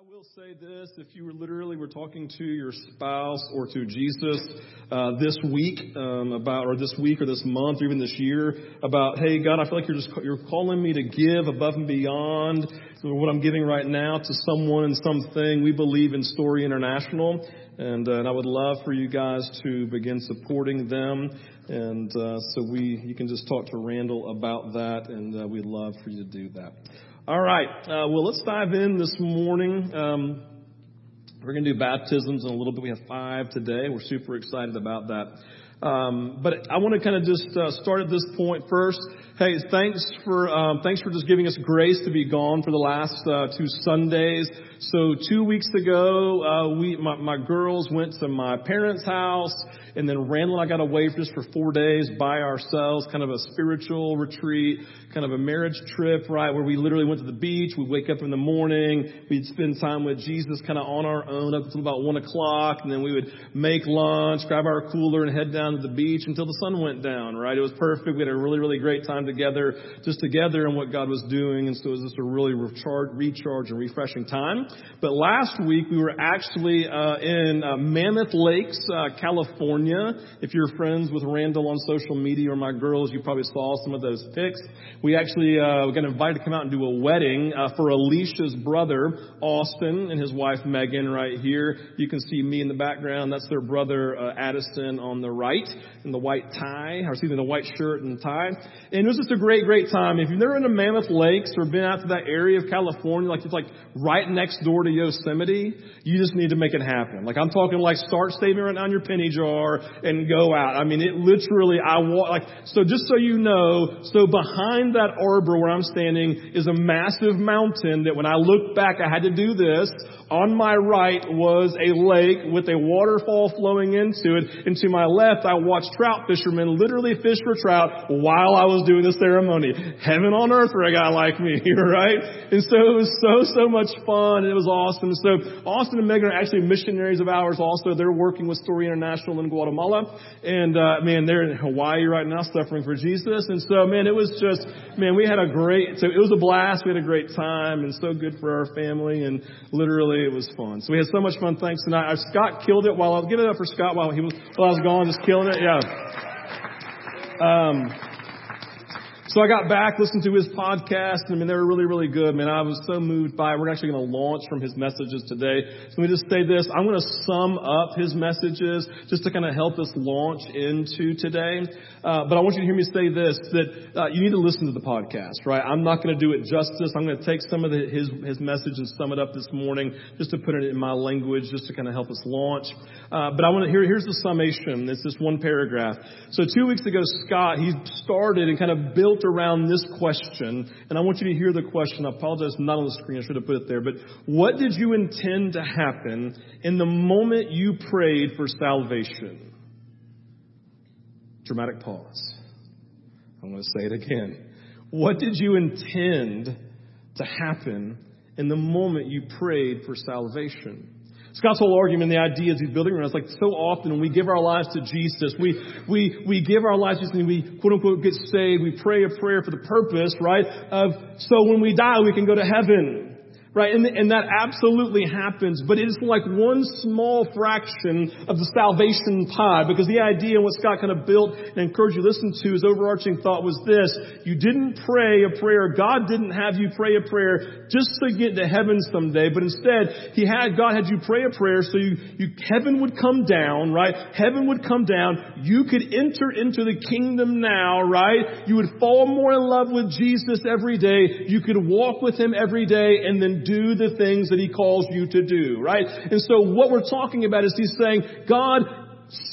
I will say this, if you were literally were talking to your spouse or to Jesus uh, this week um, about, or this week or this month or even this year about, hey God, I feel like you're just you're calling me to give above and beyond what I'm giving right now to someone and something. We believe in Story International, and, uh, and I would love for you guys to begin supporting them. And uh, so we, you can just talk to Randall about that, and uh, we'd love for you to do that. All right. Uh, well, let's dive in this morning. Um, we're going to do baptisms in a little bit. We have five today. We're super excited about that. Um, but I want to kind of just uh, start at this point first. Hey, thanks for um, thanks for just giving us grace to be gone for the last uh, two Sundays. So two weeks ago, uh, we my, my girls went to my parents' house. And then Randall and I got away just for four days by ourselves, kind of a spiritual retreat, kind of a marriage trip, right, where we literally went to the beach. We'd wake up in the morning. We'd spend time with Jesus kind of on our own up until about one o'clock. And then we would make lunch, grab our cooler and head down to the beach until the sun went down, right? It was perfect. We had a really, really great time together, just together and what God was doing. And so it was just a really recharge, recharge and refreshing time. But last week we were actually, uh, in uh, Mammoth Lakes, uh, California. If you're friends with Randall on social media or my girls, you probably saw some of those pics. We actually uh, got invited to come out and do a wedding uh, for Alicia's brother, Austin, and his wife, Megan, right here. You can see me in the background. That's their brother, uh, Addison, on the right, in the white tie, or excuse me, the white shirt and tie. And it was just a great, great time. If you've never been to Mammoth Lakes or been out to that area of California, like it's like right next door to Yosemite, you just need to make it happen. Like I'm talking like start saving right now in your penny jar and go out. I mean, it literally, I walk, like, so just so you know, so behind that arbor where I'm standing is a massive mountain that when I looked back, I had to do this. On my right was a lake with a waterfall flowing into it. And to my left, I watched trout fishermen literally fish for trout while I was doing the ceremony. Heaven on earth for a guy like me, right? And so it was so, so much fun it was awesome. So Austin and Megan are actually missionaries of ours also. They're working with Story International in Guatemala. And, uh, man, they're in Hawaii right now suffering for Jesus. And so, man, it was just, man, we had a great, so it was a blast. We had a great time and so good for our family and literally it was fun. So we had so much fun. Thanks tonight. Scott killed it while I was, give it up for Scott while he was, while I was gone, just killing it. Yeah. Um, so I got back, listened to his podcast. And I mean, they were really, really good. Man, I was so moved by it. We're actually going to launch from his messages today. So let me just say this. I'm going to sum up his messages just to kind of help us launch into today. Uh, but I want you to hear me say this, that uh, you need to listen to the podcast, right? I'm not going to do it justice. I'm going to take some of the, his, his message and sum it up this morning just to put it in my language just to kind of help us launch. Uh, but I want to hear, here's the summation. It's this one paragraph. So two weeks ago, Scott, he started and kind of built built around this question, and I want you to hear the question. I apologize, not on the screen. I should have put it there. But what did you intend to happen in the moment you prayed for salvation? Dramatic pause. I'm going to say it again. What did you intend to happen in the moment you prayed for salvation? Scott's whole argument, the idea is he's building around, it's like so often when we give our lives to Jesus, we, we, we give our lives to Jesus and we quote unquote get saved, we pray a prayer for the purpose, right, of so when we die we can go to heaven. Right? And, and that absolutely happens, but it is like one small fraction of the salvation pie because the idea and what Scott kind of built and encouraged you to listen to his overarching thought was this. You didn't pray a prayer. God didn't have you pray a prayer just to get to heaven someday, but instead he had, God had you pray a prayer so you, you, heaven would come down, right? Heaven would come down. You could enter into the kingdom now, right? You would fall more in love with Jesus every day. You could walk with him every day and then do the things that He calls you to do, right? And so what we're talking about is He's saying, God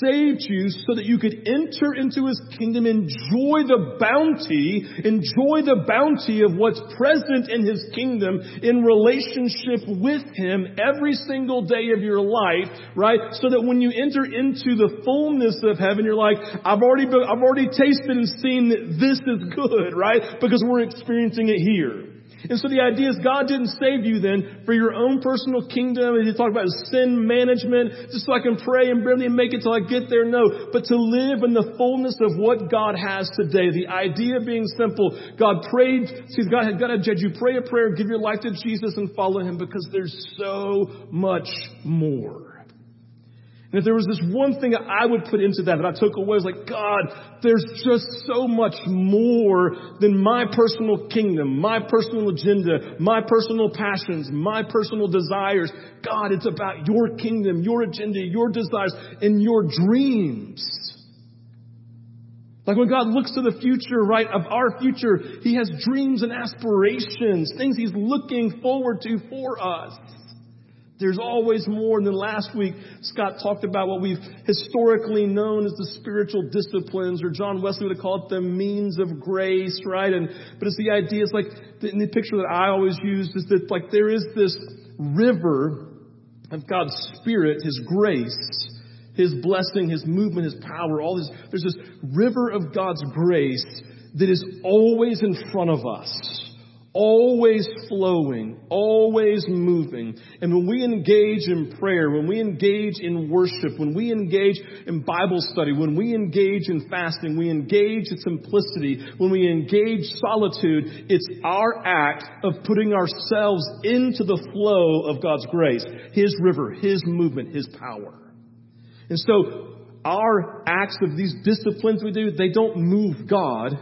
saved you so that you could enter into His kingdom, enjoy the bounty, enjoy the bounty of what's present in His kingdom in relationship with Him every single day of your life, right? So that when you enter into the fullness of heaven, you're like, I've already, been, I've already tasted and seen that this is good, right? Because we're experiencing it here. And so the idea is God didn't save you then for your own personal kingdom. And you talk about sin management, just so I can pray and barely make it till I get there. No, but to live in the fullness of what God has today. The idea being simple. God prayed, see, God had got to judge you pray a prayer, give your life to Jesus and follow Him because there's so much more. And if there was this one thing that I would put into that that I took away I was like, God, there's just so much more than my personal kingdom, my personal agenda, my personal passions, my personal desires. God, it's about your kingdom, your agenda, your desires, and your dreams. Like when God looks to the future, right, of our future, He has dreams and aspirations, things He's looking forward to for us. There's always more. And then last week, Scott talked about what we've historically known as the spiritual disciplines, or John Wesley would have called it the means of grace, right? And, but it's the idea, it's like, in the picture that I always use is that like there is this river of God's Spirit, His grace, His blessing, His movement, His power, all this, there's this river of God's grace that is always in front of us always flowing, always moving. And when we engage in prayer, when we engage in worship, when we engage in Bible study, when we engage in fasting, we engage in simplicity, when we engage solitude, it's our act of putting ourselves into the flow of God's grace, His river, His movement, His power. And so our acts of these disciplines we do, they don't move God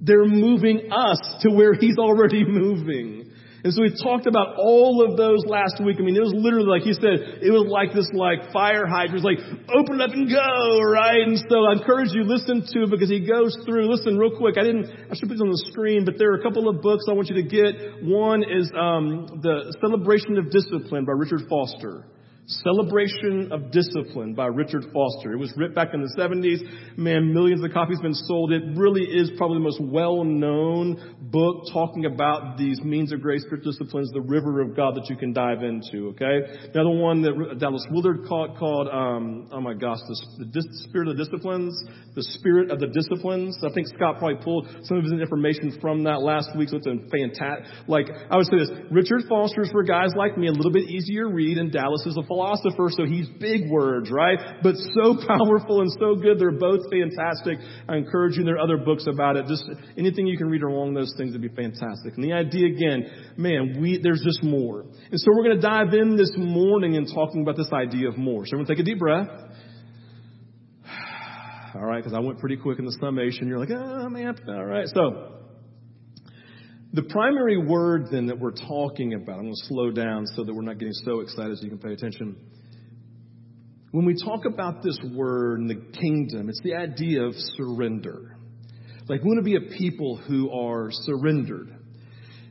they're moving us to where He's already moving. And so we talked about all of those last week. I mean, it was literally like he said, it was like this like fire hydrant. like, open up and go, right? And so I encourage you, listen to because he goes through, listen real quick. I didn't, I should put it on the screen, but there are a couple of books I want you to get. One is, um, The Celebration of Discipline by Richard Foster. Celebration of Discipline by Richard Foster. It was written back in the 70s. Man, millions of copies have been sold. It really is probably the most well-known book talking about these means of grace, spiritual disciplines, the river of God that you can dive into, okay? Another one that Dallas Willard called, called um, oh my gosh, the, the Spirit of the Disciplines, the Spirit of the Disciplines. I think Scott probably pulled some of his information from that last week, so it's a fantastic, like, I would say this, Richard Foster's for guys like me, a little bit easier read, and Dallas is a philosopher, so he's big words, right? But so powerful and so good. They're both fantastic. I encourage you. There are other books about it. Just anything you can read along those things would be fantastic. And the idea again, man, we, there's just more. And so we're going to dive in this morning and talking about this idea of more. So everyone take a deep breath. All right, because I went pretty quick in the summation. You're like, oh man, all right. So, the primary word then that we're talking about, I'm going to slow down so that we're not getting so excited so you can pay attention. When we talk about this word in the kingdom, it's the idea of surrender. Like we want to be a people who are surrendered.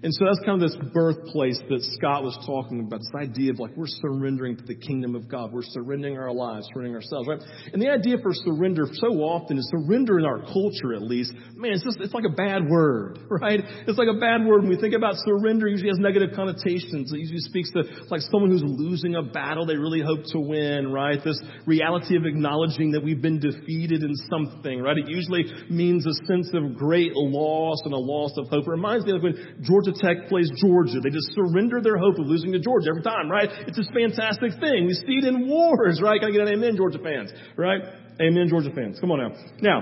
And so that's kind of this birthplace that Scott was talking about, this idea of like we're surrendering to the kingdom of God. We're surrendering our lives, surrendering ourselves, right? And the idea for surrender so often is surrender in our culture at least. Man, it's just, it's like a bad word, right? It's like a bad word. When we think about surrender, it usually has negative connotations. It usually speaks to like someone who's losing a battle they really hope to win, right? This reality of acknowledging that we've been defeated in something, right? It usually means a sense of great loss and a loss of hope. It reminds me of when George Georgia Tech plays Georgia. They just surrender their hope of losing to Georgia every time, right? It's this fantastic thing. We see it in wars, right? Can I get an amen, Georgia fans? Right? Amen, Georgia fans. Come on now. Now,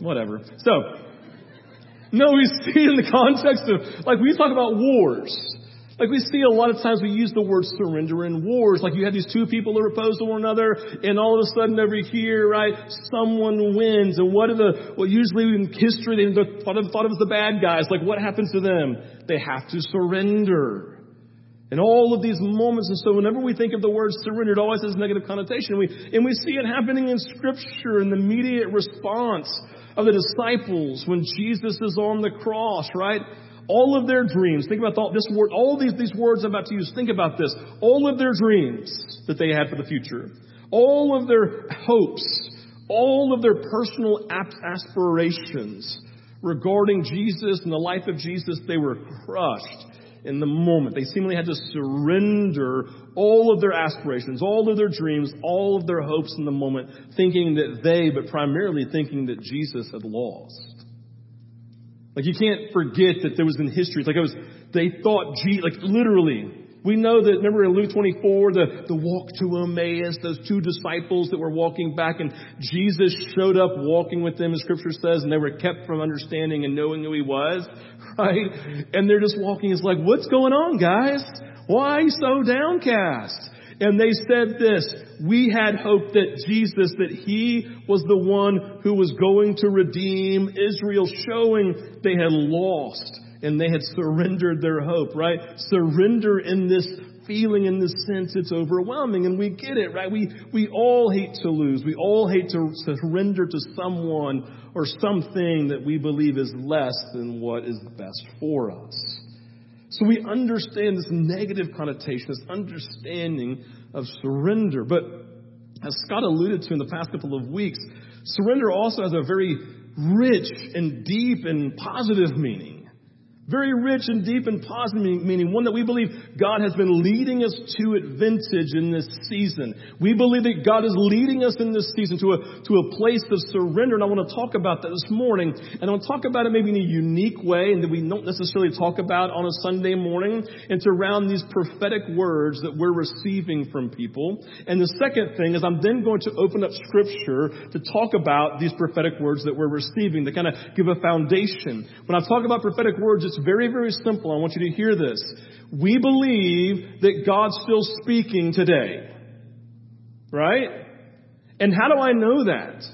whatever. So, no, we see it in the context of, like, we talk about wars. Like we see a lot of times we use the word surrender in wars. Like you have these two people that are opposed to one another, and all of a sudden over here, right, someone wins. And what are the, well usually in history they thought of, thought of as the bad guys. Like what happens to them? They have to surrender. And all of these moments, and so whenever we think of the word surrender, it always has negative connotation. We, and we see it happening in scripture in the immediate response of the disciples when Jesus is on the cross, right? All of their dreams, think about all, this word, all these, these words I'm about to use, think about this. All of their dreams that they had for the future, all of their hopes, all of their personal aspirations regarding Jesus and the life of Jesus, they were crushed in the moment. They seemingly had to surrender all of their aspirations, all of their dreams, all of their hopes in the moment, thinking that they, but primarily thinking that Jesus had lost. Like you can't forget that there was in history. Like it was, they thought, gee, like literally. We know that, remember in Luke 24, the, the walk to Emmaus, those two disciples that were walking back and Jesus showed up walking with them, as scripture says, and they were kept from understanding and knowing who he was, right? And they're just walking. It's like, what's going on, guys? Why so downcast? And they said this, we had hoped that Jesus, that He was the one who was going to redeem Israel, showing they had lost and they had surrendered their hope, right? Surrender in this feeling, in this sense, it's overwhelming and we get it, right? We, we all hate to lose. We all hate to surrender to someone or something that we believe is less than what is best for us. So we understand this negative connotation, this understanding of surrender. But as Scott alluded to in the past couple of weeks, surrender also has a very rich and deep and positive meaning. Very rich and deep and positive meaning, one that we believe God has been leading us to at Vintage in this season. We believe that God is leading us in this season to a, to a place of surrender, and I want to talk about that this morning. And I want to talk about it maybe in a unique way, and that we don't necessarily talk about on a Sunday morning. And it's around these prophetic words that we're receiving from people. And the second thing is I'm then going to open up scripture to talk about these prophetic words that we're receiving, to kind of give a foundation. When I talk about prophetic words, it's very, very simple. I want you to hear this. We believe that God's still speaking today. Right? And how do I know that?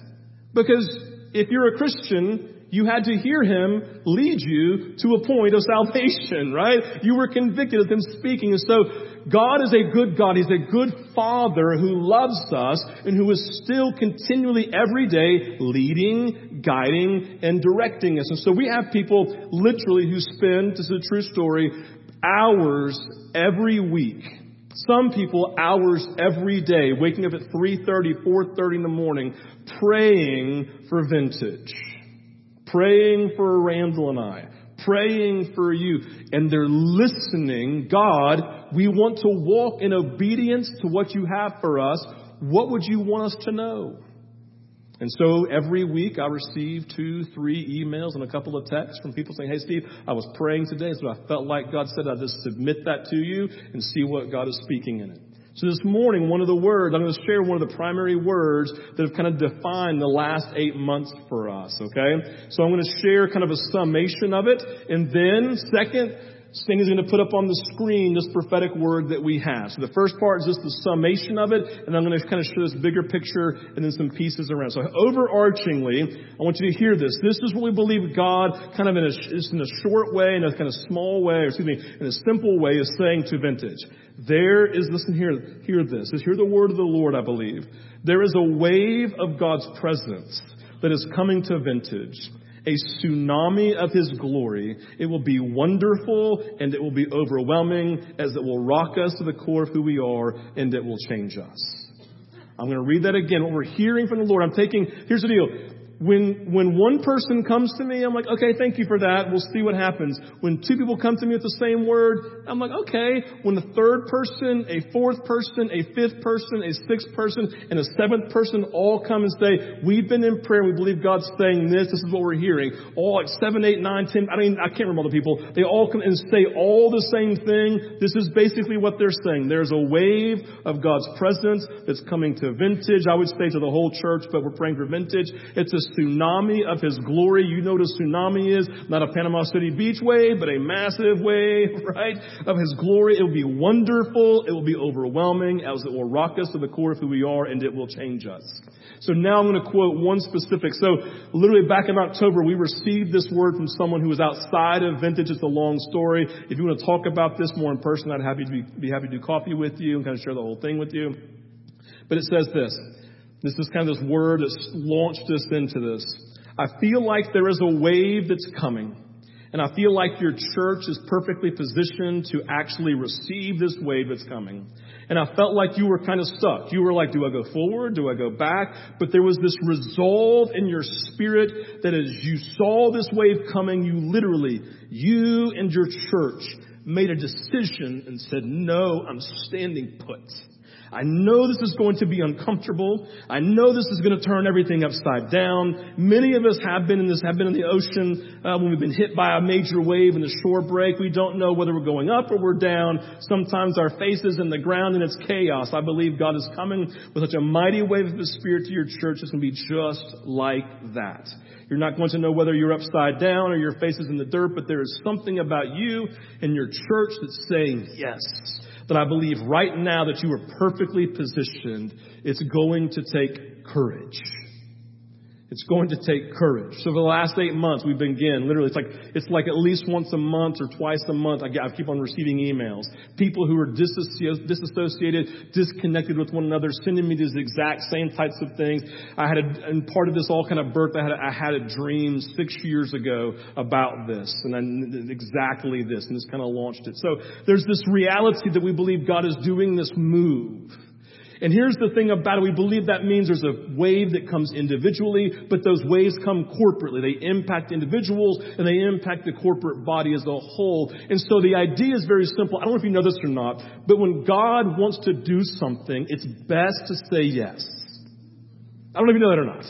Because if you're a Christian, you had to hear him lead you to a point of salvation, right? You were convicted of him speaking. And so God is a good God. He's a good Father who loves us and who is still continually every day leading, guiding, and directing us. And so we have people literally who spend, this is a true story, hours every week. Some people hours every day, waking up at 3.30, 4.30 in the morning, praying for vintage. Praying for Randall and I praying for you and they're listening. God, we want to walk in obedience to what you have for us. What would you want us to know? And so every week I receive two, three emails and a couple of texts from people saying, Hey Steve, I was praying today, so I felt like God said I'd just submit that to you and see what God is speaking in it. So this morning, one of the words, I'm going to share one of the primary words that have kind of defined the last eight months for us, okay? So I'm going to share kind of a summation of it. And then, second, Sting is going to put up on the screen this prophetic word that we have. So the first part is just the summation of it, and I'm going to kind of show this bigger picture and then some pieces around. So overarchingly, I want you to hear this. This is what we believe God, kind of in a, just in a short way, in a kind of small way, or excuse me, in a simple way, is saying to Vintage. There is, listen here, hear this. Is hear the word of the Lord, I believe. There is a wave of God's presence that is coming to Vintage a tsunami of His glory. It will be wonderful and it will be overwhelming as it will rock us to the core of who we are and it will change us. I'm going to read that again. What we're hearing from the Lord, I'm taking, here's the deal when, when one person comes to me, I'm like, okay, thank you for that. We'll see what happens. When two people come to me with the same word, I'm like, okay. When the third person, a fourth person, a fifth person, a sixth person, and a seventh person all come and say, we've been in prayer, we believe God's saying this, this is what we're hearing. All like seven, eight, nine, ten, I mean, I can't remember all the people. They all come and say all the same thing. This is basically what they're saying. There's a wave of God's presence that's coming to vintage. I would say to the whole church, but we're praying for vintage. It's a tsunami of His glory. You know what a tsunami is? Not a Panama City beach wave, but a massive wave, right? Of His glory. It will be wonderful. It will be overwhelming as it will rock us to the core of who we are and it will change us. So now I'm going to quote one specific. So literally back in October, we received this word from someone who was outside of vintage. It's a long story. If you want to talk about this more in person, I'd happy to be, be happy to do coffee with you and kind of share the whole thing with you. But it says this. This is kind of this word that's launched us into this. I feel like there is a wave that's coming. And I feel like your church is perfectly positioned to actually receive this wave that's coming. And I felt like you were kind of stuck. You were like, do I go forward? Do I go back? But there was this resolve in your spirit that as you saw this wave coming, you literally, you and your church made a decision and said, no, I'm standing put. I know this is going to be uncomfortable. I know this is going to turn everything upside down. Many of us have been in this, have been in the ocean uh, when we've been hit by a major wave and the shore break. We don't know whether we're going up or we're down. Sometimes our face is in the ground and it's chaos. I believe God is coming with such a mighty wave of His Spirit to your church. It's going to be just like that. You're not going to know whether you're upside down or your face is in the dirt, but there is something about you and your church that's saying yes that I believe right now that you are perfectly positioned. It's going to take courage. It's going to take courage. So for the last eight months, we've been again, literally, it's like, it's like at least once a month or twice a month, I, I keep on receiving emails. People who are disassociated, disconnected with one another, sending me these exact same types of things. I had a, and part of this all kind of birth, I had a, I had a dream six years ago about this, and I, exactly this, and this kind of launched it. So there's this reality that we believe God is doing this move. And here's the thing about it. We believe that means there's a wave that comes individually, but those waves come corporately. They impact individuals and they impact the corporate body as a whole. And so the idea is very simple. I don't know if you know this or not, but when God wants to do something, it's best to say yes. I don't know if you know that or not.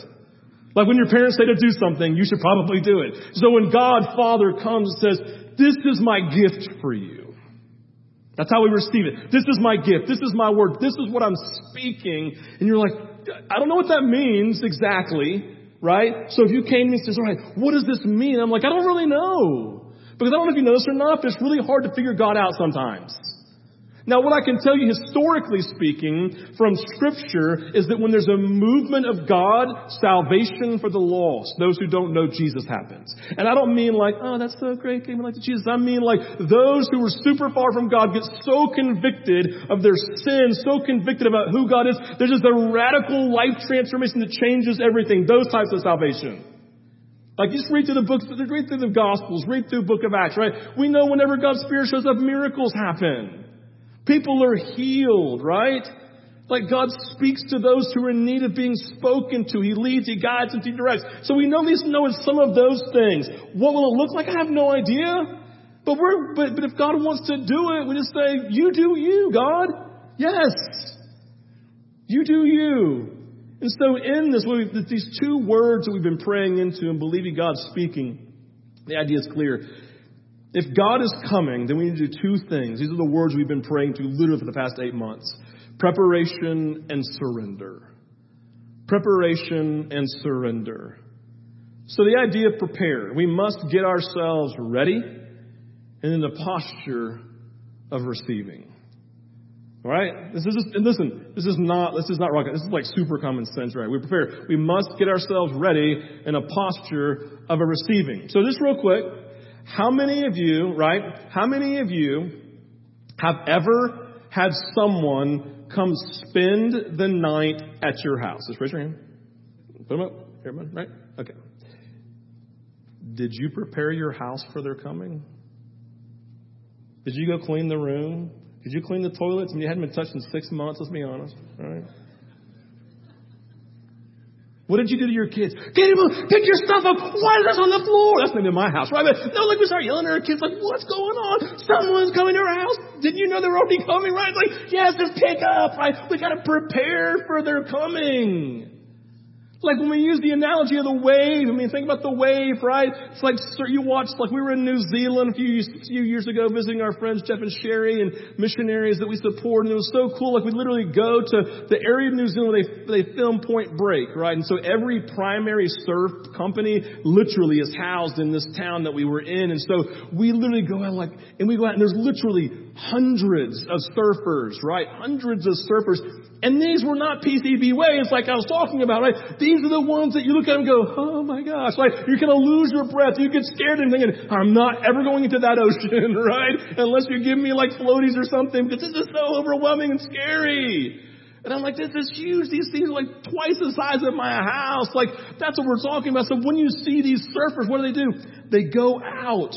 Like when your parents say to do something, you should probably do it. So when God Father comes and says, this is my gift for you. That's how we receive it. This is my gift. This is my word. This is what I'm speaking. And you're like, I don't know what that means exactly, right? So if you came to me and says, all right, what does this mean? I'm like, I don't really know. Because I don't know if you know this or not, but it's really hard to figure God out sometimes. Now, what I can tell you historically speaking from scripture is that when there's a movement of God, salvation for the lost, those who don't know Jesus happens. And I don't mean like, oh, that's so great, came like to Jesus. I mean like those who were super far from God get so convicted of their sin, so convicted about who God is. There's just a radical life transformation that changes everything. Those types of salvation. Like just read through the books, read through the Gospels, read through the book of Acts, right? We know whenever God's Spirit shows up, miracles happen. People are healed, right? Like God speaks to those who are in need of being spoken to. He leads, He guides, and He directs. So we know least know some of those things. What will it look like? I have no idea. But we're, but, but if God wants to do it, we just say, you do you, God. Yes. You do you. And so in this, these two words that we've been praying into and believing God's speaking, the idea is clear. If God is coming, then we need to do two things. These are the words we've been praying to literally for the past eight months. Preparation and surrender. Preparation and surrender. So the idea of prepare, we must get ourselves ready and in the posture of receiving. All right? This is just, and listen, this is not, this is not rocket. This is like super common sense, right? We prepare. We must get ourselves ready in a posture of a receiving. So just real quick, how many of you, right? How many of you have ever had someone come spend the night at your house? Just raise your hand. Put them up. Everyone, right? Okay. Did you prepare your house for their coming? Did you go clean the room? Did you clean the toilets? I mean, you hadn't been touched in six months, let's be honest, right? What did you do to your kids? Get him up, pick your stuff up. Why is this on the floor? That's maybe in my house, right? But no, like we start yelling at our kids, like, what's going on? Someone's coming to our house. Didn't you know they were already coming, right? Like, yes, just pick up, right? We gotta prepare for their coming. Like when we use the analogy of the wave, I mean, think about the wave, right? It's like you watch, like we were in New Zealand a few, few years ago visiting our friends Jeff and Sherry and missionaries that we support, and it was so cool. Like we literally go to the area of New Zealand where they, they film Point Break, right? And so every primary surf company literally is housed in this town that we were in, and so we literally go out like, and we go out and there's literally hundreds of surfers, right? Hundreds of surfers and these were not PCB waves like I was talking about, right? These are the ones that you look at and go, oh my gosh, like you're gonna lose your breath. You get scared and thinking, I'm not ever going into that ocean, right? Unless you give me like floaties or something, because this is so overwhelming and scary. And I'm like, this is huge. These things are like twice the size of my house. Like, that's what we're talking about. So when you see these surfers, what do they do? They go out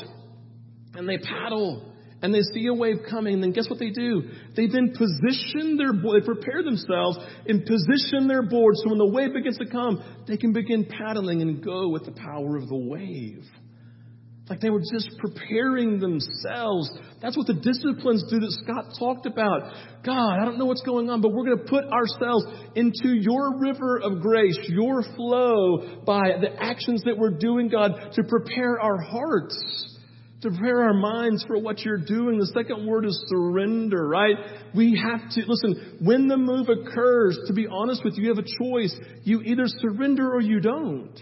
and they paddle and they see a wave coming, then guess what they do? They then position their board, they prepare themselves and position their board so when the wave begins to come, they can begin paddling and go with the power of the wave. Like they were just preparing themselves. That's what the disciplines do that Scott talked about. God, I don't know what's going on, but we're going to put ourselves into your river of grace, your flow by the actions that we're doing, God, to prepare our hearts, to prepare our minds for what you're doing. The second word is surrender, right? We have to, listen, when the move occurs, to be honest with you, you have a choice. You either surrender or you don't.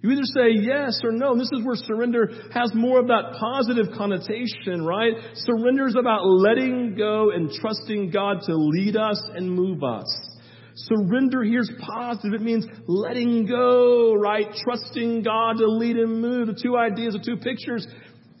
You either say yes or no. And this is where surrender has more of that positive connotation, right? Surrender is about letting go and trusting God to lead us and move us. Surrender here is positive. It means letting go, right? Trusting God to lead and move. The two ideas, the two pictures.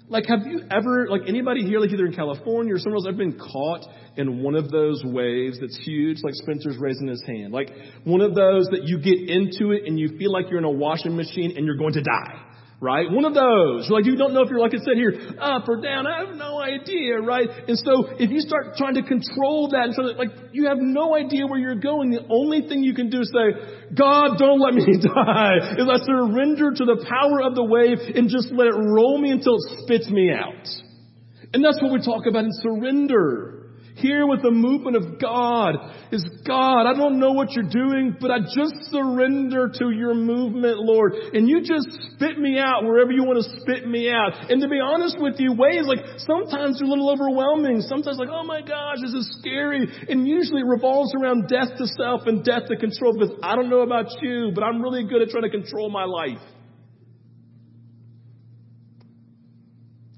Like, have you ever, like anybody here, like either in California or somewhere else, ever been caught in one of those waves that's huge, like Spencer's raising his hand. Like one of those that you get into it and you feel like you're in a washing machine and you're going to die. Right? One of those. Like you don't know if you're like I said here, up or down. I have no idea, right? And so if you start trying to control that and so that, like you have no idea where you're going, the only thing you can do is say, God, don't let me die. Is I surrender to the power of the wave and just let it roll me until it spits me out. And that's what we talk about in surrender. Here with the movement of God is God, I don't know what you're doing, but I just surrender to your movement, Lord. And you just spit me out wherever you want to spit me out. And to be honest with you, ways like sometimes they're a little overwhelming. Sometimes like, oh my gosh, this is scary. And usually it revolves around death to self and death to control because I don't know about you, but I'm really good at trying to control my life.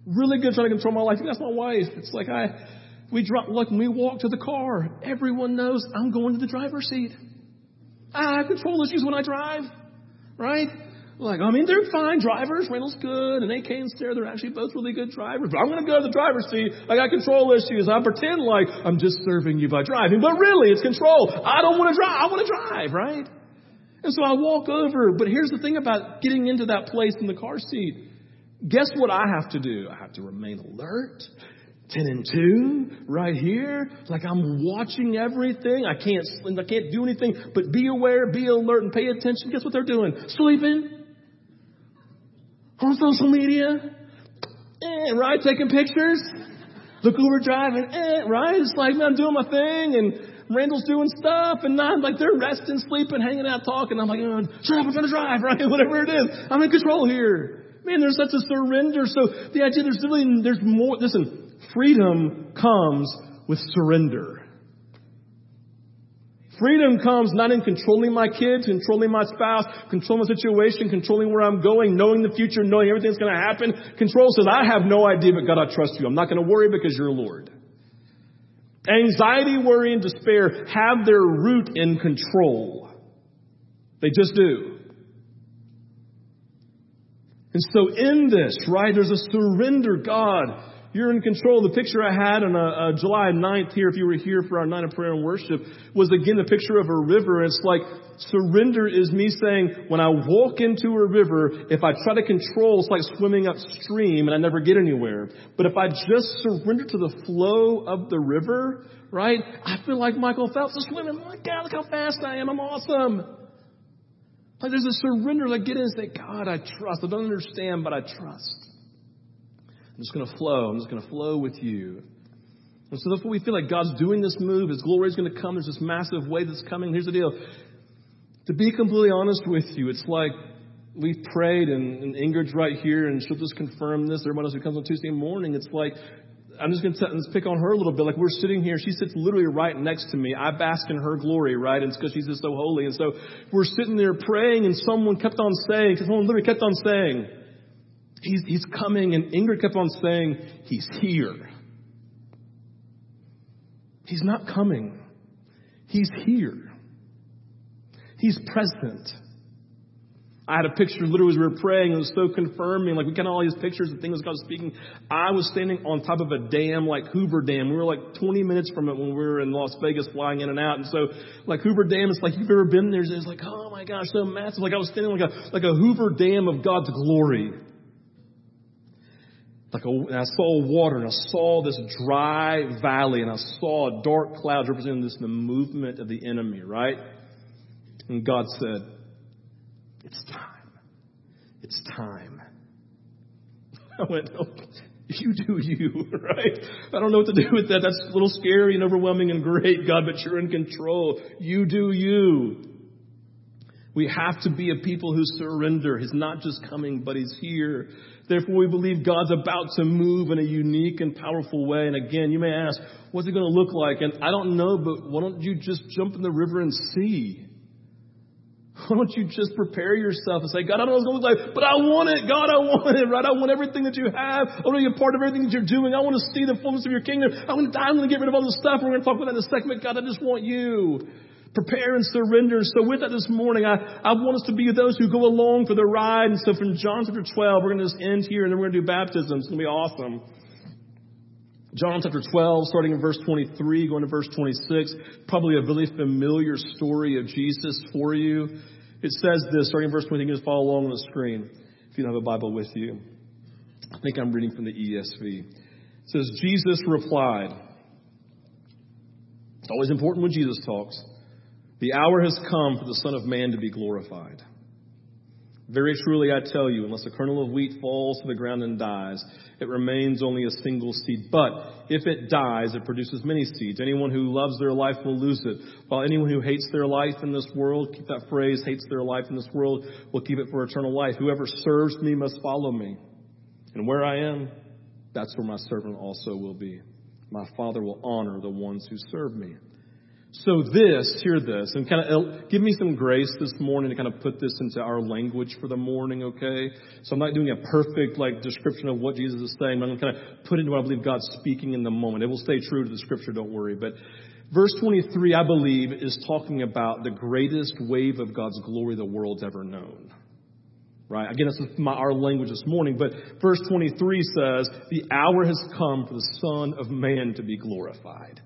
Really good at trying to control my life. That's my wife. It's like I, we drop, like when we walk to the car, everyone knows I'm going to the driver's seat. I have control issues when I drive, right? Like, I mean, they're fine drivers. Reynolds good, and AK and Sarah, they're actually both really good drivers. But I'm going to go to the driver's seat. I got control issues. I pretend like I'm just serving you by driving, but really, it's control. I don't want to drive. I want to drive, right? And so I walk over. But here's the thing about getting into that place in the car seat. Guess what I have to do? I have to remain alert. 10 and 2 right here. Like I'm watching everything. I can't, I can't do anything but be aware, be alert, and pay attention. Guess what they're doing? Sleeping. On social media. Eh, right? Taking pictures. Look over driving. Eh, right? It's like, man, I'm doing my thing and Randall's doing stuff and I'm like, they're resting, sleeping, hanging out, talking. I'm like, oh, shut up, I'm trying to drive, right? Whatever it is. I'm in control here. Man, there's such a surrender. So the idea there's really, there's more, listen, Freedom comes with surrender. Freedom comes not in controlling my kids, controlling my spouse, controlling my situation, controlling where I'm going, knowing the future, knowing everything's going to happen. Control says, I have no idea, but God, I trust you. I'm not going to worry because you're Lord. Anxiety, worry, and despair have their root in control. They just do. And so in this, right, there's a surrender God you're in control. The picture I had on a, a July 9th here, if you were here for our night of prayer and worship, was again the picture of a river. It's like surrender is me saying, when I walk into a river, if I try to control, it's like swimming upstream and I never get anywhere. But if I just surrender to the flow of the river, right, I feel like Michael Phelps is swimming. My God, look how fast I am. I'm awesome. Like there's a surrender, like get in and say, God, I trust. I don't understand, but I trust. I'm just going to flow. I'm just going to flow with you. And so therefore we feel like God's doing this move. His glory is going to come. There's this massive wave that's coming. Here's the deal. To be completely honest with you, it's like we've prayed and, and Ingrid's right here and she'll just confirm this. Everyone else who comes on Tuesday morning, it's like, I'm just going to pick on her a little bit. Like we're sitting here, she sits literally right next to me. I bask in her glory, right? And it's because she's just so holy. And so we're sitting there praying, and someone kept on saying, someone literally kept on saying, He's, he's coming. And Ingrid kept on saying, He's here. He's not coming. He's here. He's present. I had a picture literally as we were praying. It was so confirming. Like we got all these pictures of things God was speaking. I was standing on top of a dam like Hoover Dam. We were like 20 minutes from it when we were in Las Vegas flying in and out. And so like Hoover Dam, it's like you've ever been there. It's like, oh my gosh, so massive. Like I was standing like a, like a Hoover Dam of God's glory like a, and I saw water and I saw this dry valley and I saw dark clouds representing this the movement of the enemy, right? And God said, It's time. It's time. I went, oh, you do you, right? I don't know what to do with that. That's a little scary and overwhelming and great, God, but you're in control. You do you. We have to be a people who surrender. He's not just coming, but He's here. Therefore, we believe God's about to move in a unique and powerful way. And again, you may ask, what's it going to look like? And I don't know, but why don't you just jump in the river and see? Why don't you just prepare yourself and say, God, I don't know what it's going to look like, but I want it. God, I want it, right? I want everything that you have. I want to be a part of everything that you're doing. I want to see the fullness of your kingdom. I'm going to die. I'm going to get rid of all this stuff. We're going to talk about that in a second. But God, I just want you. Prepare and surrender. And so with that this morning, I, I want us to be those who go along for the ride. And so from John chapter 12, we're going to just end here and then we're going to do baptism. It's going to be awesome. John chapter 12, starting in verse 23, going to verse 26, probably a really familiar story of Jesus for you. It says this, starting in verse 20, you can just follow along on the screen if you don't have a Bible with you. I think I'm reading from the ESV. It says, Jesus replied. It's always important when Jesus talks. The hour has come for the Son of Man to be glorified. Very truly I tell you, unless a kernel of wheat falls to the ground and dies, it remains only a single seed. But if it dies, it produces many seeds. Anyone who loves their life will lose it, while anyone who hates their life in this world, keep that phrase, hates their life in this world, will keep it for eternal life. Whoever serves me must follow me. And where I am, that's where my servant also will be. My Father will honor the ones who serve me. So this, hear this, and kind of give me some grace this morning to kind of put this into our language for the morning, okay? So I'm not doing a perfect like description of what Jesus is saying, but I'm going to kind of put into what I believe God's speaking in the moment. It will stay true to the scripture, don't worry. But verse 23, I believe, is talking about the greatest wave of God's glory the world's ever known. Right? Again, this is my, our language this morning, but verse 23 says, the hour has come for the Son of Man to be glorified.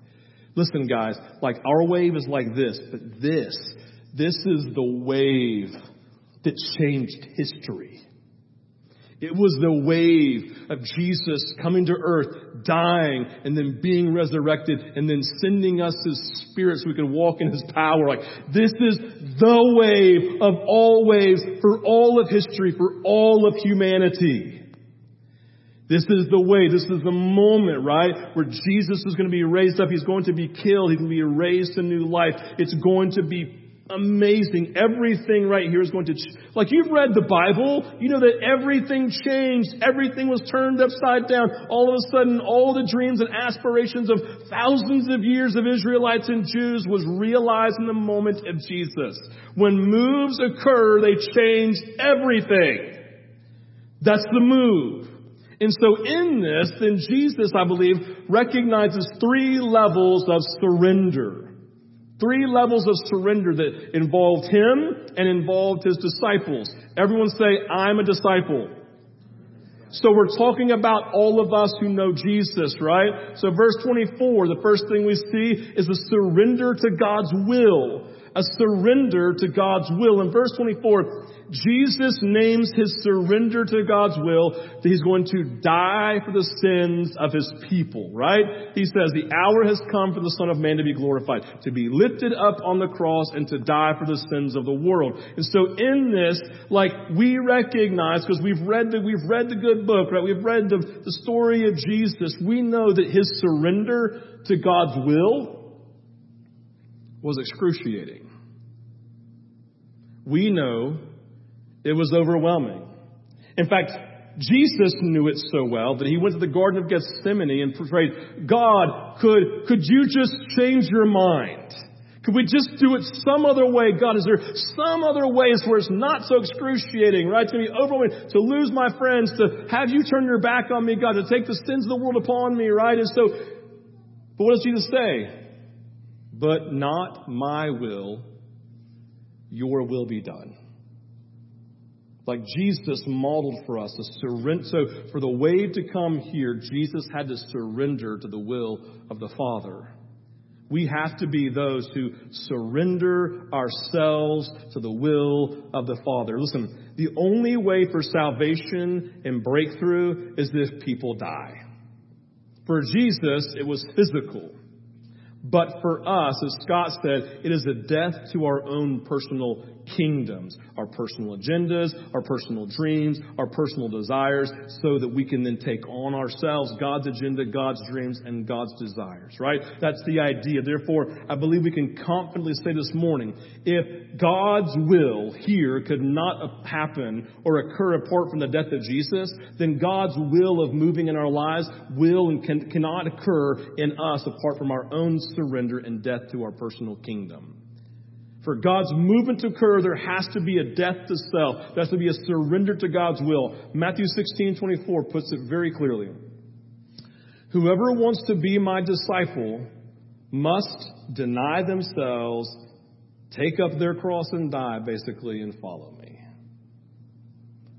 Listen, guys, like our wave is like this, but this, this is the wave that changed history. It was the wave of Jesus coming to earth, dying, and then being resurrected, and then sending us His Spirit so we could walk in His power. Like, this is the wave of all waves for all of history, for all of humanity. This is the way, this is the moment, right? Where Jesus is going to be raised up. He's going to be killed. He's going to be raised to new life. It's going to be amazing. Everything right here is going to, ch- like you've read the Bible, you know that everything changed. Everything was turned upside down. All of a sudden, all the dreams and aspirations of thousands of years of Israelites and Jews was realized in the moment of Jesus. When moves occur, they change everything. That's the move. And so in this, then Jesus, I believe, recognizes three levels of surrender. Three levels of surrender that involved him and involved his disciples. Everyone say, I'm a disciple. So we're talking about all of us who know Jesus, right? So verse 24, the first thing we see is a surrender to God's will. A surrender to God's will. In verse 24, Jesus names his surrender to God's will that he's going to die for the sins of his people, right? He says the hour has come for the Son of Man to be glorified, to be lifted up on the cross and to die for the sins of the world. And so in this, like we recognize, because we've read the, we've read the good book, right? We've read the, the story of Jesus. We know that his surrender to God's will was excruciating. We know it was overwhelming. In fact, Jesus knew it so well that he went to the Garden of Gethsemane and prayed, God, could, could you just change your mind? Could we just do it some other way? God, is there some other ways where it's not so excruciating, right? To be overwhelming to lose my friends, to have you turn your back on me, God, to take the sins of the world upon me, right? And so, but what does Jesus say? But not my will, your will be done like Jesus modeled for us a surrender. So for the wave to come here, Jesus had to surrender to the will of the Father. We have to be those who surrender ourselves to the will of the Father. Listen, the only way for salvation and breakthrough is if people die. For Jesus, it was physical. But for us, as Scott said, it is a death to our own personal kingdoms, our personal agendas, our personal dreams, our personal desires, so that we can then take on ourselves God's agenda, God's dreams, and God's desires, right? That's the idea. Therefore, I believe we can confidently say this morning, if God's will here could not happen or occur apart from the death of Jesus, then God's will of moving in our lives will and can, cannot occur in us apart from our own surrender and death to our personal kingdom. For God's movement to occur, there has to be a death to self. There has to be a surrender to God's will. Matthew 16, 24 puts it very clearly. Whoever wants to be my disciple must deny themselves, take up their cross and die, basically, and follow me.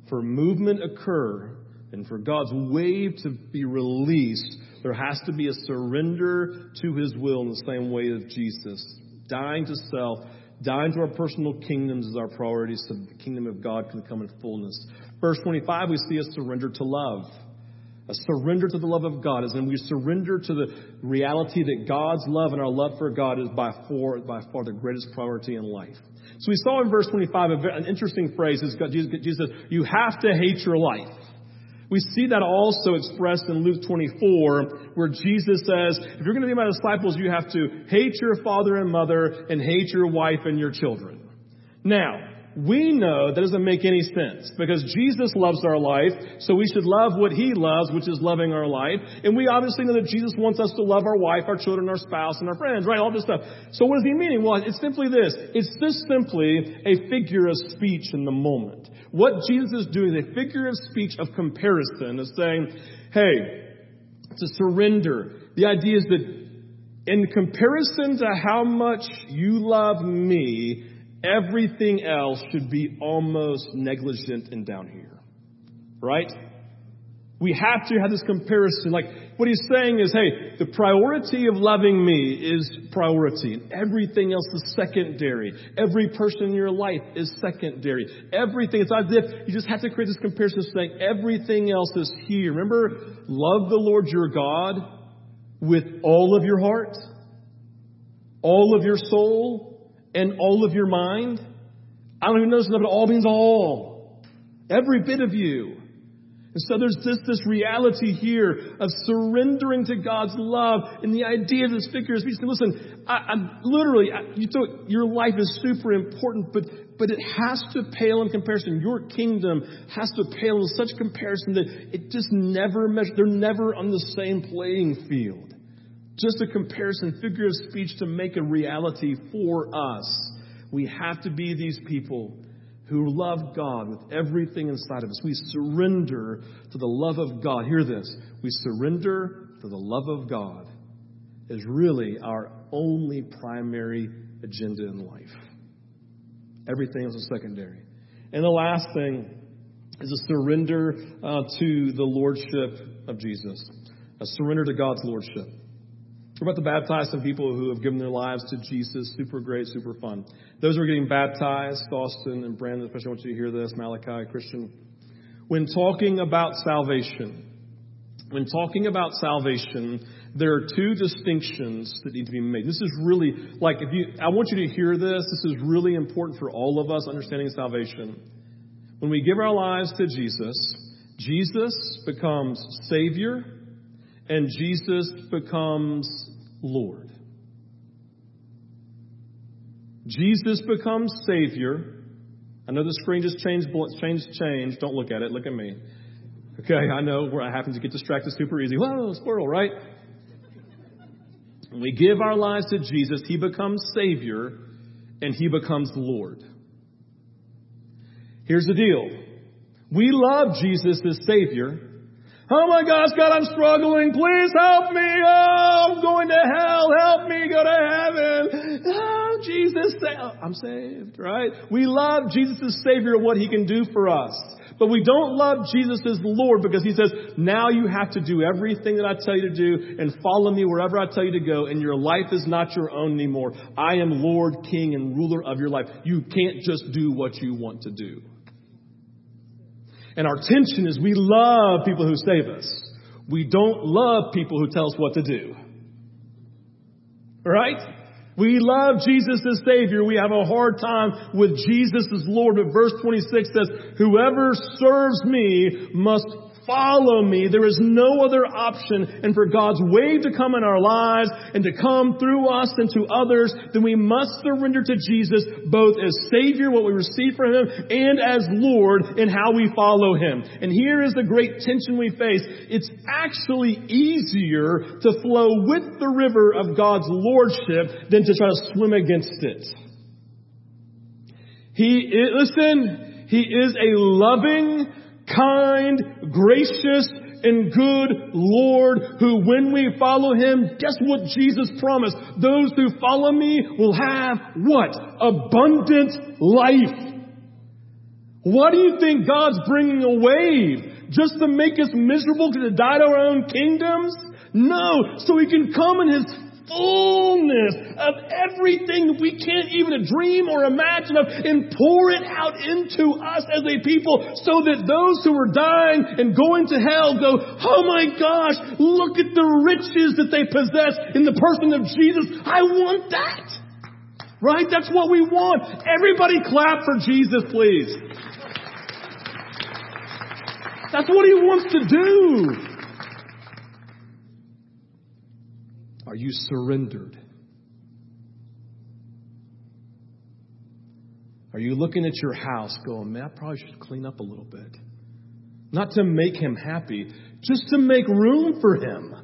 For movement occur and for God's wave to be released, there has to be a surrender to his will in the same way of Jesus. Dying to self, dying to our personal kingdoms as our priorities so the kingdom of God can come in fullness. Verse 25, we see a surrender to love. A surrender to the love of God is when we surrender to the reality that God's love and our love for God is by far, by far the greatest priority in life. So we saw in verse 25 an interesting phrase. Jesus says, you have to hate your life. We see that also expressed in Luke 24, where Jesus says, if you're going to be my disciples, you have to hate your father and mother and hate your wife and your children. Now, we know that doesn't make any sense because Jesus loves our life, so we should love what he loves, which is loving our life. And we obviously know that Jesus wants us to love our wife, our children, our spouse, and our friends, right? All this stuff. So what is he meaning? Well, it's simply this. It's just simply a figure of speech in the moment. What Jesus is doing is a figure of speech of comparison, is saying, hey, to surrender. The idea is that in comparison to how much you love me, everything else should be almost negligent and down here. Right? We have to have this comparison. Like, what he's saying is, hey, the priority of loving me is priority. And everything else is secondary. Every person in your life is secondary. Everything, it's as if you just have to create this comparison saying everything else is here. Remember, love the Lord your God with all of your heart, all of your soul, and all of your mind. I don't even know but all means all. Every bit of you. And so there's this, this reality here of surrendering to God's love and the idea of this figure of speech. Listen, I, I'm literally, I, you thought your life is super important, but, but it has to pale in comparison. Your kingdom has to pale in such comparison that it just never measures, they're never on the same playing field. Just a comparison, figure of speech to make a reality for us. We have to be these people who love God with everything inside of us. We surrender to the love of God. Hear this. We surrender to the love of God is really our only primary agenda in life. Everything else is secondary. And the last thing is a surrender uh, to the lordship of Jesus. A surrender to God's lordship. We're about to baptize some people who have given their lives to Jesus. Super great, super fun. Those who are getting baptized, Austin and Brandon, especially I want you to hear this, Malachi, Christian. When talking about salvation, when talking about salvation, there are two distinctions that need to be made. This is really, like, if you, I want you to hear this. This is really important for all of us understanding salvation. When we give our lives to Jesus, Jesus becomes Savior and Jesus becomes Lord. Jesus becomes Savior. I know the screen just changed, changed, changed. Don't look at it. Look at me. Okay, I know where I happen to get distracted super easy. Whoa, squirrel, right? We give our lives to Jesus, He becomes Savior and He becomes Lord. Here's the deal. We love Jesus as Savior Oh my gosh, God, I'm struggling. Please help me. Oh, I'm going to hell. Help me go to heaven. Oh, Jesus, I'm saved, right? We love Jesus as Savior and what He can do for us. But we don't love Jesus as Lord because He says, now you have to do everything that I tell you to do and follow me wherever I tell you to go and your life is not your own anymore. I am Lord, King, and ruler of your life. You can't just do what you want to do. And our tension is we love people who save us. We don't love people who tell us what to do. Right? We love Jesus as Savior. We have a hard time with Jesus as Lord. But verse 26 says, whoever serves me must follow me. There is no other option. And for God's wave to come in our lives and to come through us and to others, then we must surrender to Jesus both as Savior, what we receive from Him, and as Lord in how we follow Him. And here is the great tension we face. It's actually easier to flow with the river of God's Lordship than to try to swim against it. He, listen, He is a loving, kind, gracious, and good Lord who when we follow Him, guess what Jesus promised? Those who follow me will have what? Abundant life. Why do you think God's bringing a wave? Just to make us miserable to die to our own kingdoms? No, so He can come in His fullness of everything we can't even dream or imagine of and pour it out into us as a people so that those who are dying and going to hell go, oh my gosh, look at the riches that they possess in the person of Jesus. I want that. Right? That's what we want. Everybody clap for Jesus, please. That's what he wants to do. Are you surrendered? Are you looking at your house going, man, I probably should clean up a little bit? Not to make him happy, just to make room for him.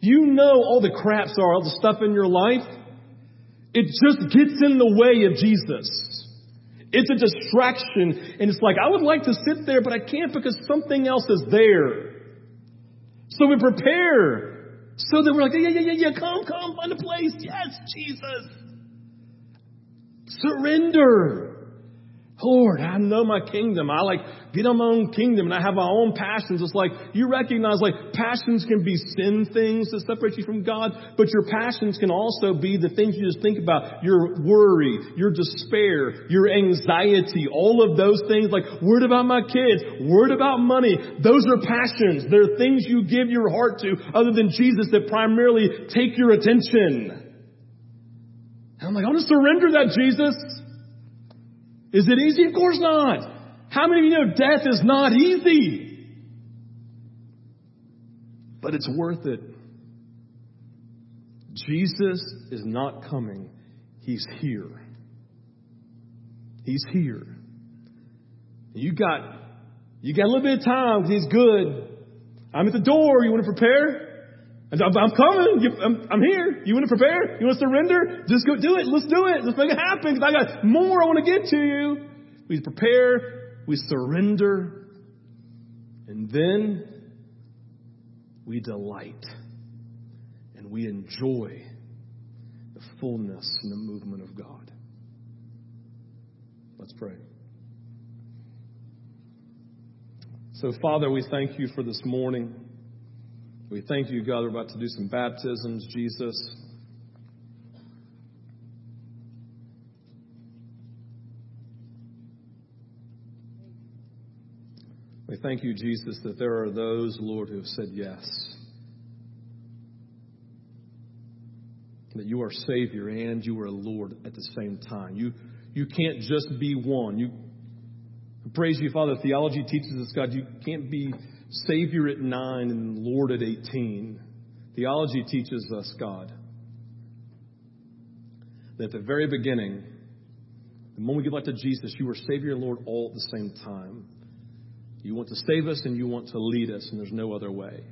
You know all the craps are, all the stuff in your life. It just gets in the way of Jesus. It's a distraction, and it's like, I would like to sit there, but I can't because something else is there. So we prepare so that we're like, yeah, yeah, yeah, yeah, come, come, find a place. Yes, Jesus. Surrender. Lord, I know my kingdom. I like get on my own kingdom and I have my own passions. It's like you recognize like passions can be sin things that separate you from God, but your passions can also be the things you just think about. Your worry, your despair, your anxiety, all of those things like worried about my kids, worried about money. Those are passions. They're things you give your heart to other than Jesus that primarily take your attention. And I'm like, I want to surrender that, Jesus. Is it easy? Of course not. How many of you know death is not easy? But it's worth it. Jesus is not coming. He's here. He's here. You got, you got a little bit of time because he's good. I'm at the door. You want to prepare? I'm coming. I'm, here. You want to prepare? You want to surrender? Just go do it. Let's do it. Let's make it happen because I got more I want to get to you. We prepare. We surrender. And then we delight and we enjoy the fullness and the movement of God. Let's pray. So, Father, we thank you for this morning. We thank you, God, we're about to do some baptisms, Jesus. We thank you, Jesus, that there are those, Lord, who have said yes. That you are Savior and you are Lord at the same time. You, you can't just be one. You praise you, Father. Theology teaches us, God, you can't be Savior at nine and Lord at 18. Theology teaches us, God, that at the very beginning, the moment we give life to Jesus, you are Savior and Lord all at the same time. You want to save us and you want to lead us, and there's no other way.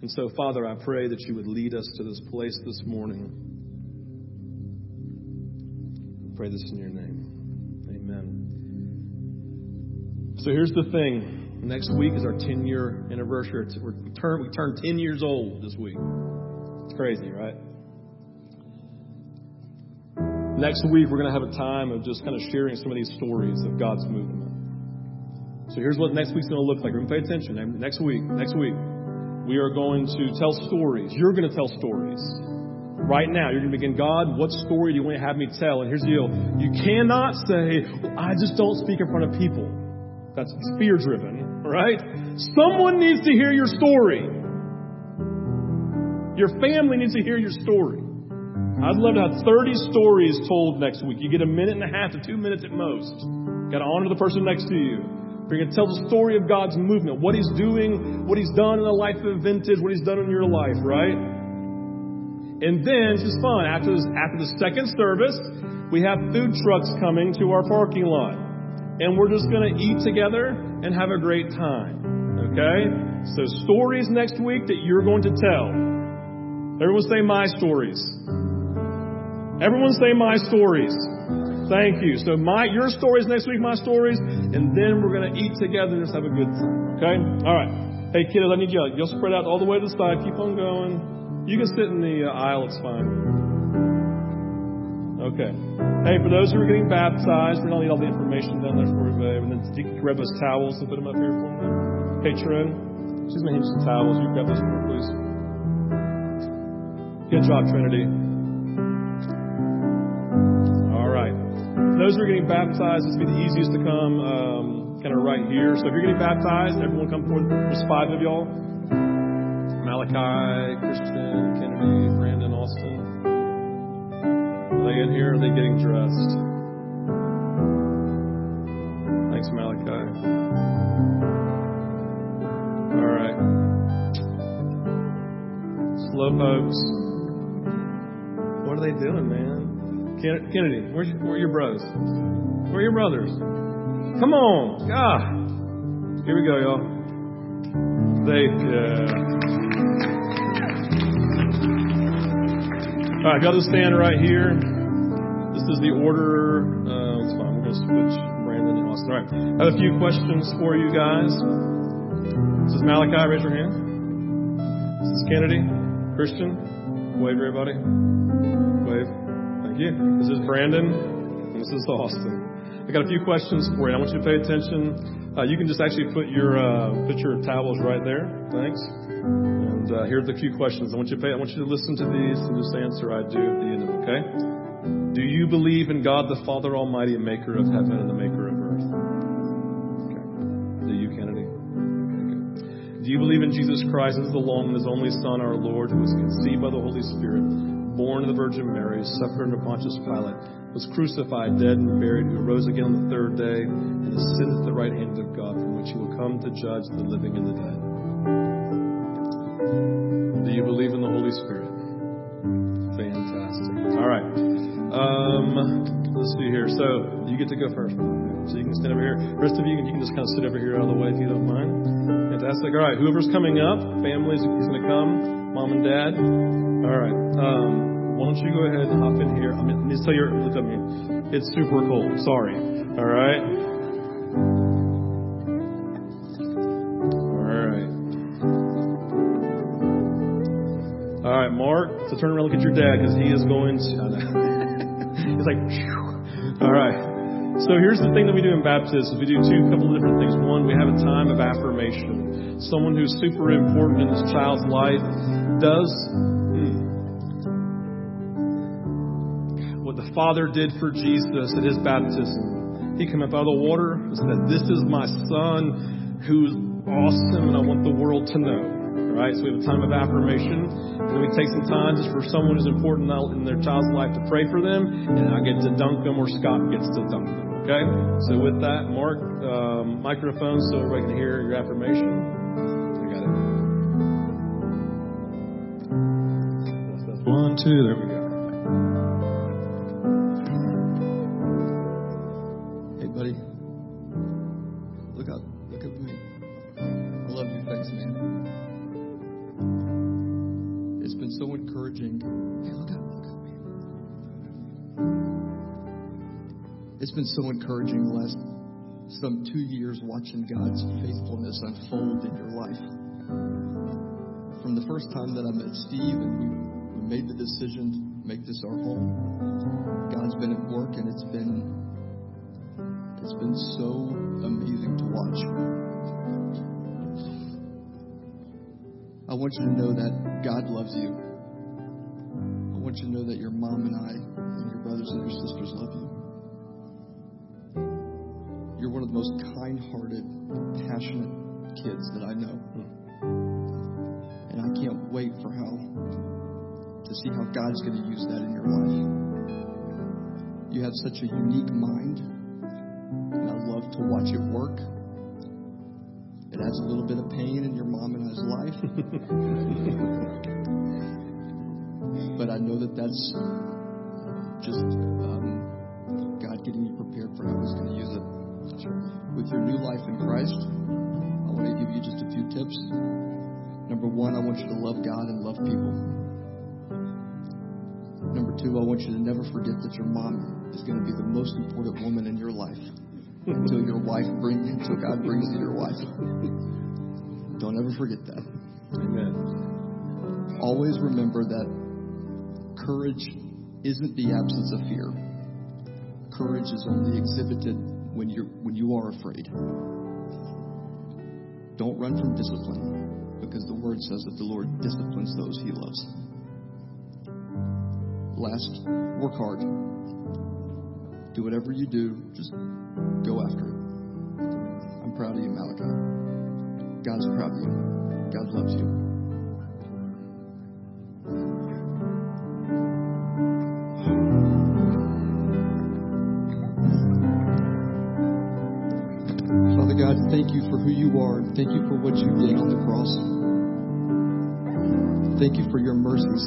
And so, Father, I pray that you would lead us to this place this morning. I pray this in your name. Amen. So here's the thing. Next week is our 10 year anniversary. It's, we turn we turn 10 years old this week. It's crazy, right? Next week, we're going to have a time of just kind of sharing some of these stories of God's movement. So here's what next week's going to look like. We're going to pay attention. Next week, next week, we are going to tell stories. You're going to tell stories. Right now, you're going to begin, God, what story do you want to have me tell? And here's the deal. You cannot say, I just don't speak in front of people. That's fear driven right? Someone needs to hear your story. Your family needs to hear your story. I'd love to have 30 stories told next week. You get a minute and a half to two minutes at most. Got to honor the person next to you. You're going to tell the story of God's movement, what He's doing, what He's done in the life of Vintage, what He's done in your life, right? And then, this is fun. After, this, after the second service, we have food trucks coming to our parking lot. And we're just going to eat together and have a great time. Okay? So, stories next week that you're going to tell. Everyone say my stories. Everyone say my stories. Thank you. So my your stories next week, my stories, and then we're gonna eat together and just have a good time. Okay? All right. Hey kiddos, I need you. You'll spread out all the way to the side. Keep on going. You can sit in the uh, aisle. It's fine. Okay. Hey, for those who are getting baptized, we're gonna need all the information down there for you, babe. And then grab those towels and put them up here for me. Hey, Trin, she's gonna hand you some towels. You grab those for me, please. Good job, Trinity. All right. Those who are getting baptized, this will be the easiest to come um, kind of right here. So if you're getting baptized, everyone come forward. There's five of y'all. Malachi, Christian, Kennedy, Brandon, Austin. They here? Are they getting dressed? Thanks, Malachi. All right. Slow folks. What are they doing, man? Kennedy, where's where are your brothers? Where are your brothers? Come on, God. Here we go, y'all. They, yeah. All right, got to stand right here. This is the order. Uh, it's fine. We're going to switch Brandon and Austin. All right. I have a few questions for you guys. This is Malachi. Raise your hand. This is Kennedy. Christian. Wave, everybody. Wave. Thank you. This is Brandon, and this is Austin. I got a few questions for you. I want you to pay attention. Uh, you can just actually put your uh, put your towels right there. Thanks. And uh, here are the few questions. I want you to pay. I want you to listen to these and just answer "I do" at the end of. Okay? Do you believe in God the Father Almighty, Maker of heaven and the Maker of earth? Okay. Do you, Kennedy? Do you believe in Jesus Christ as the long and His only Son, our Lord, who was conceived by the Holy Spirit? born of the Virgin Mary, suffered under Pontius Pilate, was crucified, dead, and buried, who rose again on the third day, and ascended to the right hand of God, from which he will come to judge the living and the dead. Do you believe in the Holy Spirit? Um, let's see here. So you get to go first. So you can stand over here. Rest of you, you can just kind of sit over here out of the way if you don't mind. Fantastic. All right. Whoever's coming up, families, going to come, mom and dad. All right. Um, why don't you go ahead and hop in here? I mean, just tell you, look at me. It's super cold. Sorry. All right. All right. All right, Mark. So turn around and look at your dad because he is going to. He's like, Phew. all right. So here's the thing that we do in baptism. We do two couple of different things. One, we have a time of affirmation. Someone who's super important in this child's life does hmm, what the Father did for Jesus at his baptism. He came up out of the water and said, This is my son who's awesome and I want the world to know. Right, so we have a time of affirmation. And we take some time just for someone who's important in their child's life to pray for them. And I get to dunk them or Scott gets to dunk them. Okay? So with that, Mark, um, microphone so everybody can hear your affirmation. I got it. One, two, there we go. Been so encouraging the last some two years watching God's faithfulness unfold in your life. From the first time that I met Steve and we, we made the decision to make this our home, God's been at work and it's been it's been so amazing to watch. I want you to know that God loves you. I want you to know that your mom and I and your brothers and your sisters love you. Of the most kind hearted, passionate kids that I know. And I can't wait for how to see how God's going to use that in your life. You have such a unique mind, and I love to watch it work. It adds a little bit of pain in your mom and I's life. but I know that that's just um, God getting you prepared for how He's going to use it. With your new life in Christ, I want to give you just a few tips. Number one, I want you to love God and love people. Number two, I want you to never forget that your mom is going to be the most important woman in your life until your wife brings until God brings you your wife. Don't ever forget that. Amen. Always remember that courage isn't the absence of fear. Courage is only exhibited when you're when you are afraid. Don't run from discipline because the word says that the Lord disciplines those he loves. Last, work hard. Do whatever you do, just go after it. I'm proud of you, Malachi. God's proud of you. God loves you. Who you are. Thank you for what you did on the cross. Thank you for your mercies.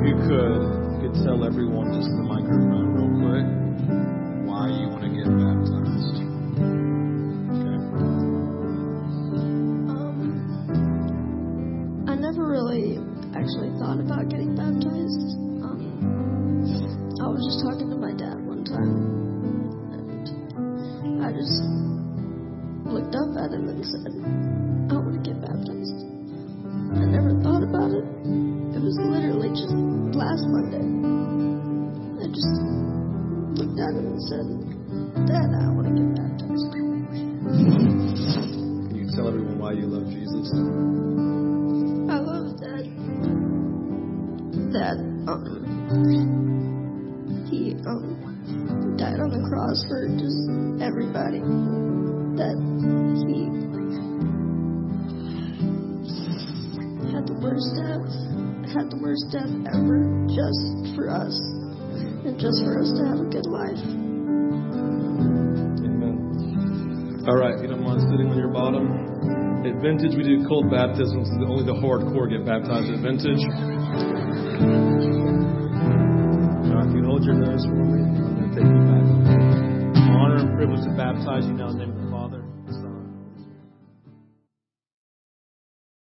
If you could, you could tell everyone just the microphone real quick baptisms. Only the hardcore get baptized at Vintage.